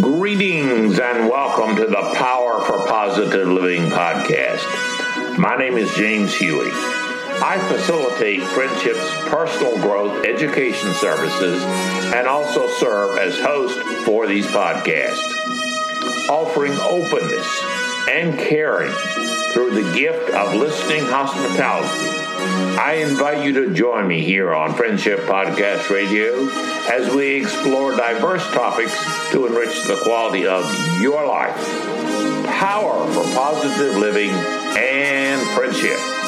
Greetings and welcome to the Power for Positive Living podcast. My name is James Huey. I facilitate Friendship's personal growth education services and also serve as host for these podcasts, offering openness and caring through the gift of listening hospitality I invite you to join me here on Friendship Podcast Radio as we explore diverse topics to enrich the quality of your life. Power for positive living and friendship.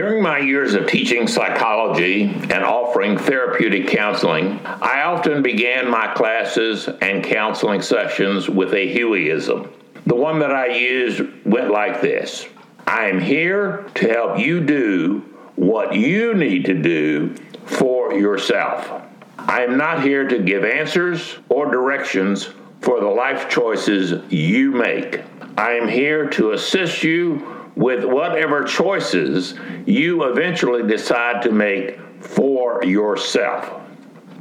During my years of teaching psychology and offering therapeutic counseling, I often began my classes and counseling sessions with a Hueyism. The one that I used went like this I am here to help you do what you need to do for yourself. I am not here to give answers or directions for the life choices you make. I am here to assist you with whatever choices you eventually decide to make for yourself.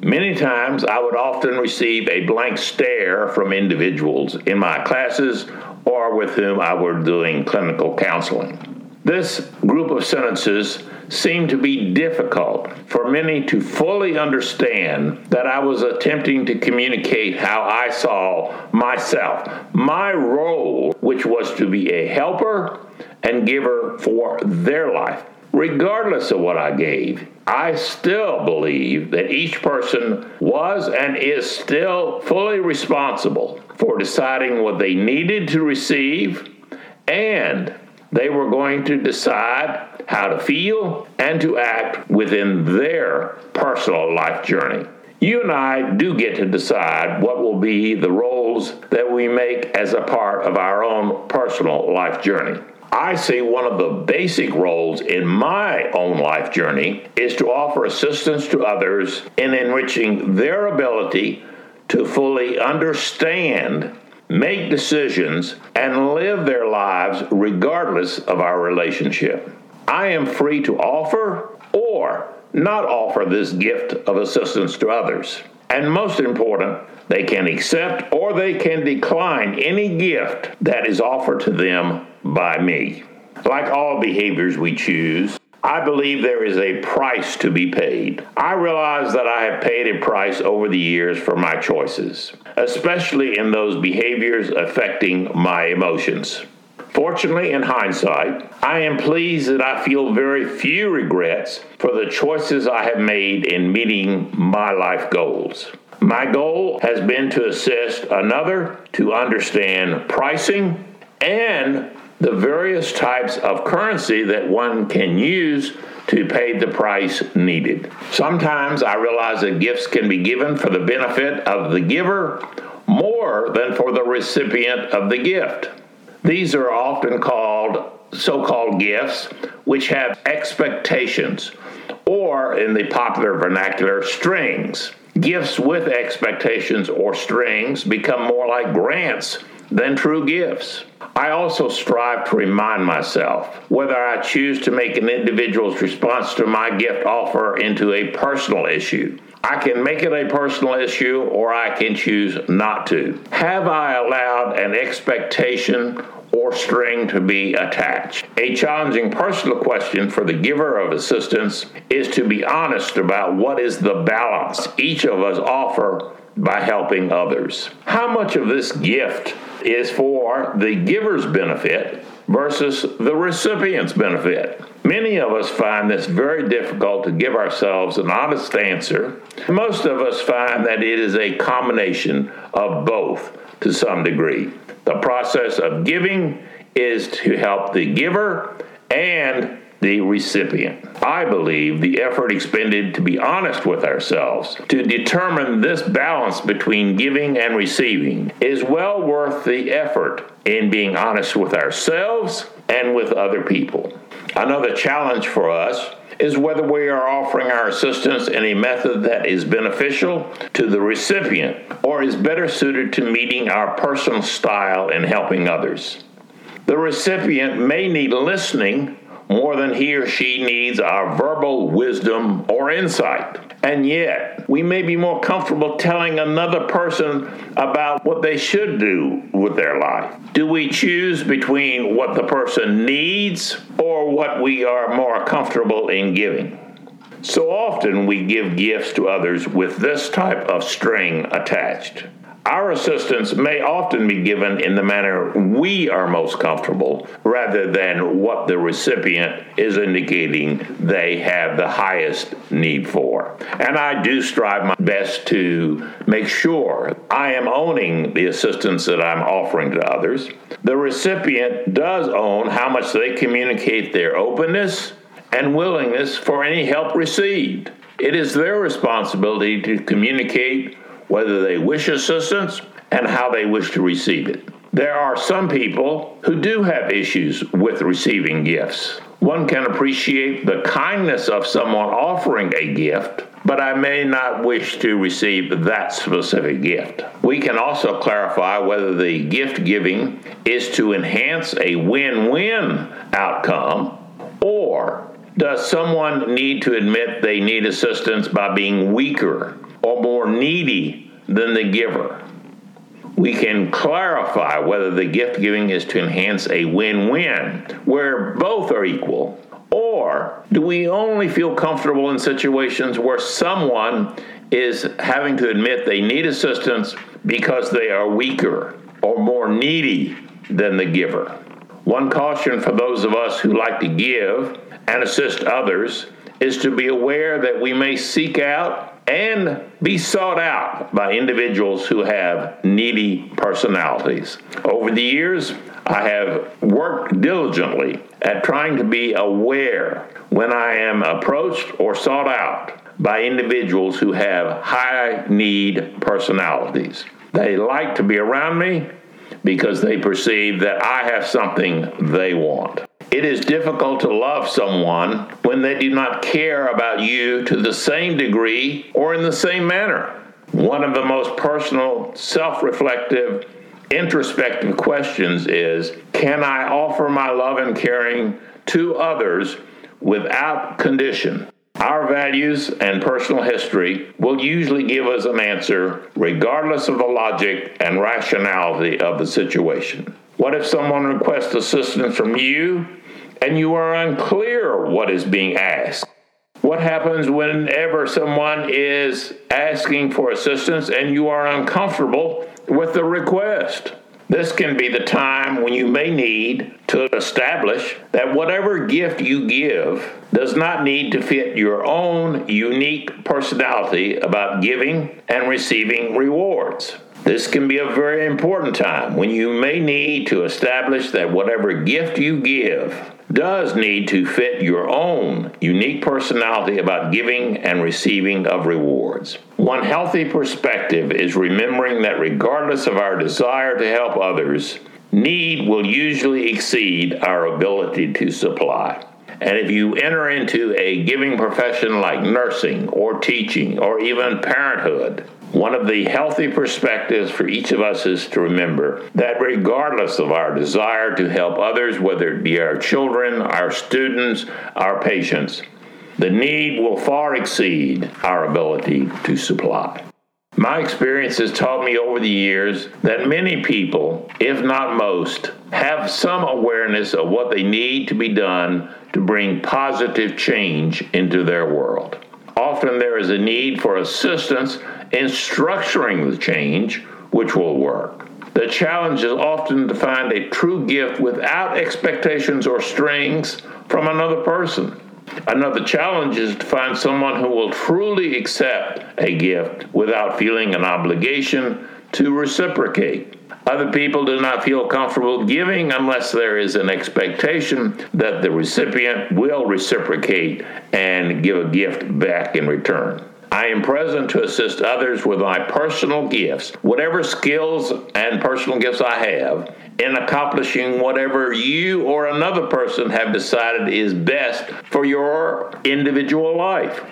Many times I would often receive a blank stare from individuals in my classes or with whom I were doing clinical counseling. This group of sentences seemed to be difficult for many to fully understand that I was attempting to communicate how I saw myself, my role, which was to be a helper and giver for their life. Regardless of what I gave, I still believe that each person was and is still fully responsible for deciding what they needed to receive and they were going to decide how to feel and to act within their personal life journey. You and I do get to decide what will be the roles that we make as a part of our own personal life journey. I see one of the basic roles in my own life journey is to offer assistance to others in enriching their ability to fully understand make decisions, and live their lives regardless of our relationship. I am free to offer or not offer this gift of assistance to others. And most important, they can accept or they can decline any gift that is offered to them by me. Like all behaviors we choose, I believe there is a price to be paid. I realize that I have paid a price over the years for my choices, especially in those behaviors affecting my emotions. Fortunately, in hindsight, I am pleased that I feel very few regrets for the choices I have made in meeting my life goals. My goal has been to assist another to understand pricing and the various types of currency that one can use to pay the price needed. Sometimes I realize that gifts can be given for the benefit of the giver more than for the recipient of the gift. These are often called so called gifts, which have expectations, or in the popular vernacular, strings. Gifts with expectations or strings become more like grants than true gifts. I also strive to remind myself whether I choose to make an individual's response to my gift offer into a personal issue. I can make it a personal issue or I can choose not to. Have I allowed an expectation or string to be attached? A challenging personal question for the giver of assistance is to be honest about what is the balance each of us offer by helping others. How much of this gift is for the giver's benefit versus the recipient's benefit. Many of us find this very difficult to give ourselves an honest answer. Most of us find that it is a combination of both to some degree. The process of giving is to help the giver and the recipient. I believe the effort expended to be honest with ourselves, to determine this balance between giving and receiving, is well worth the effort in being honest with ourselves and with other people. Another challenge for us is whether we are offering our assistance in a method that is beneficial to the recipient or is better suited to meeting our personal style in helping others. The recipient may need listening more than he or she needs our verbal wisdom or insight. And yet, we may be more comfortable telling another person about what they should do with their life. Do we choose between what the person needs or what we are more comfortable in giving? So often we give gifts to others with this type of string attached. Our assistance may often be given in the manner we are most comfortable rather than what the recipient is indicating they have the highest need for. And I do strive my best to make sure I am owning the assistance that I'm offering to others. The recipient does own how much they communicate their openness and willingness for any help received. It is their responsibility to communicate whether they wish assistance, and how they wish to receive it. There are some people who do have issues with receiving gifts. One can appreciate the kindness of someone offering a gift, but I may not wish to receive that specific gift. We can also clarify whether the gift giving is to enhance a win win outcome or does someone need to admit they need assistance by being weaker or more needy than the giver. We can clarify whether the gift giving is to enhance a win win, where both are equal, or do we only feel comfortable in situations where someone is having to admit they need assistance because they are weaker or more needy than the giver? One caution for those of us who like to give and assist others is to be aware that we may seek out and be sought out by individuals who have needy personalities. Over the years, I have worked diligently at trying to be aware when I am approached or sought out by individuals who have high need personalities. They like to be around me because they perceive that I have something they want. It is difficult to love someone when they do not care about you to the same degree or in the same manner. One of the most personal, self reflective, introspective questions is Can I offer my love and caring to others without condition? Our values and personal history will usually give us an answer regardless of the logic and rationality of the situation. What if someone requests assistance from you and you are unclear what is being asked. What happens whenever someone is asking for assistance and you are uncomfortable with the request? This can be the time when you may need to establish that whatever gift you give does not need to fit your own unique personality about giving and receiving rewards. This can be a very important time when you may need to establish that whatever gift you give does need to fit your own unique personality about giving and receiving of rewards. One healthy perspective is remembering that regardless of our desire to help others, need will usually exceed our ability to supply. And if you enter into a giving profession like nursing or teaching or even parenthood, one of the healthy perspectives for each of us is to remember that regardless of our desire to help others, whether it be our children, our students, our patients, the need will far exceed our ability to supply. My experience has taught me over the years that many people, if not most, have some awareness of what they need to be done to bring positive change into their world. Often there is a need for assistance in structuring the change which will work. The challenge is often to find a true gift without expectations or strings from another person. Another challenge is to find someone who will truly accept a gift without feeling an obligation to reciprocate. Other people do not feel comfortable giving unless there is an expectation that the recipient will reciprocate and give a gift back in return. I am present to assist others with my personal gifts, whatever skills and personal gifts I have, in accomplishing whatever you or another person have decided is best for your individual life.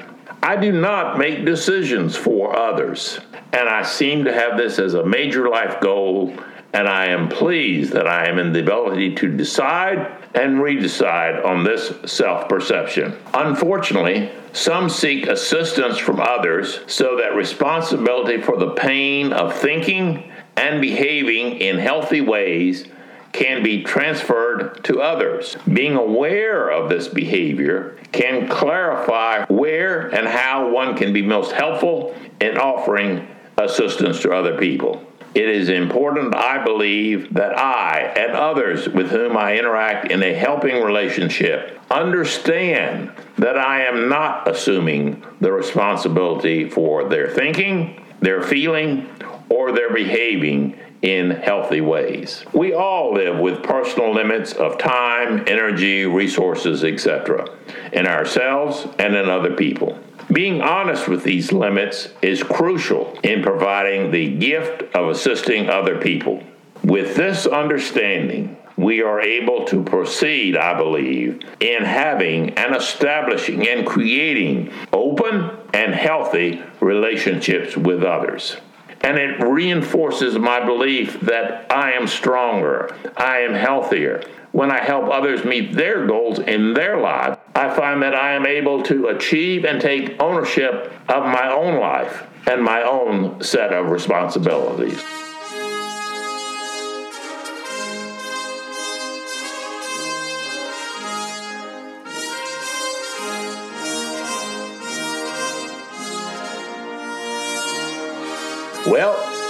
I do not make decisions for others, and I seem to have this as a major life goal, and I am pleased that I am in the ability to decide and redecide on this self perception. Unfortunately, some seek assistance from others so that responsibility for the pain of thinking and behaving in healthy ways can be transferred to others. Being aware of this behavior can clarify where and how one can be most helpful in offering assistance to other people. It is important, I believe, that I and others with whom I interact in a helping relationship understand that I am not assuming the responsibility for their thinking, their feeling, or their behaving in healthy ways. We all live with personal limits of time, energy, resources, etc., in ourselves and in other people. Being honest with these limits is crucial in providing the gift of assisting other people. With this understanding, we are able to proceed, I believe, in having and establishing and creating open and healthy relationships with others. And it reinforces my belief that I am stronger, I am healthier. When I help others meet their goals in their lives, I find that I am able to achieve and take ownership of my own life and my own set of responsibilities.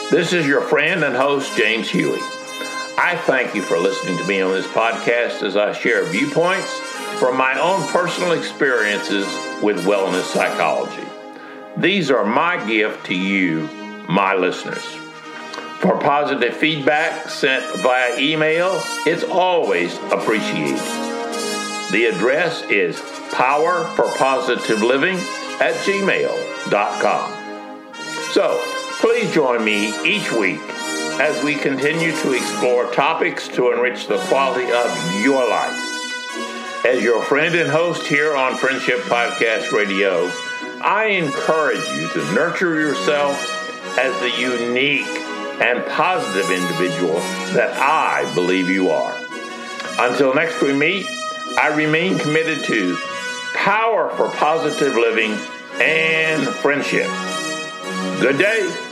This is your friend and host, James Huey. I thank you for listening to me on this podcast as I share viewpoints from my own personal experiences with wellness psychology. These are my gift to you, my listeners. For positive feedback sent via email, it's always appreciated. The address is powerforpositiveliving at gmail.com. So, Please join me each week as we continue to explore topics to enrich the quality of your life. As your friend and host here on Friendship Podcast Radio, I encourage you to nurture yourself as the unique and positive individual that I believe you are. Until next we meet, I remain committed to power for positive living and friendship. Good day.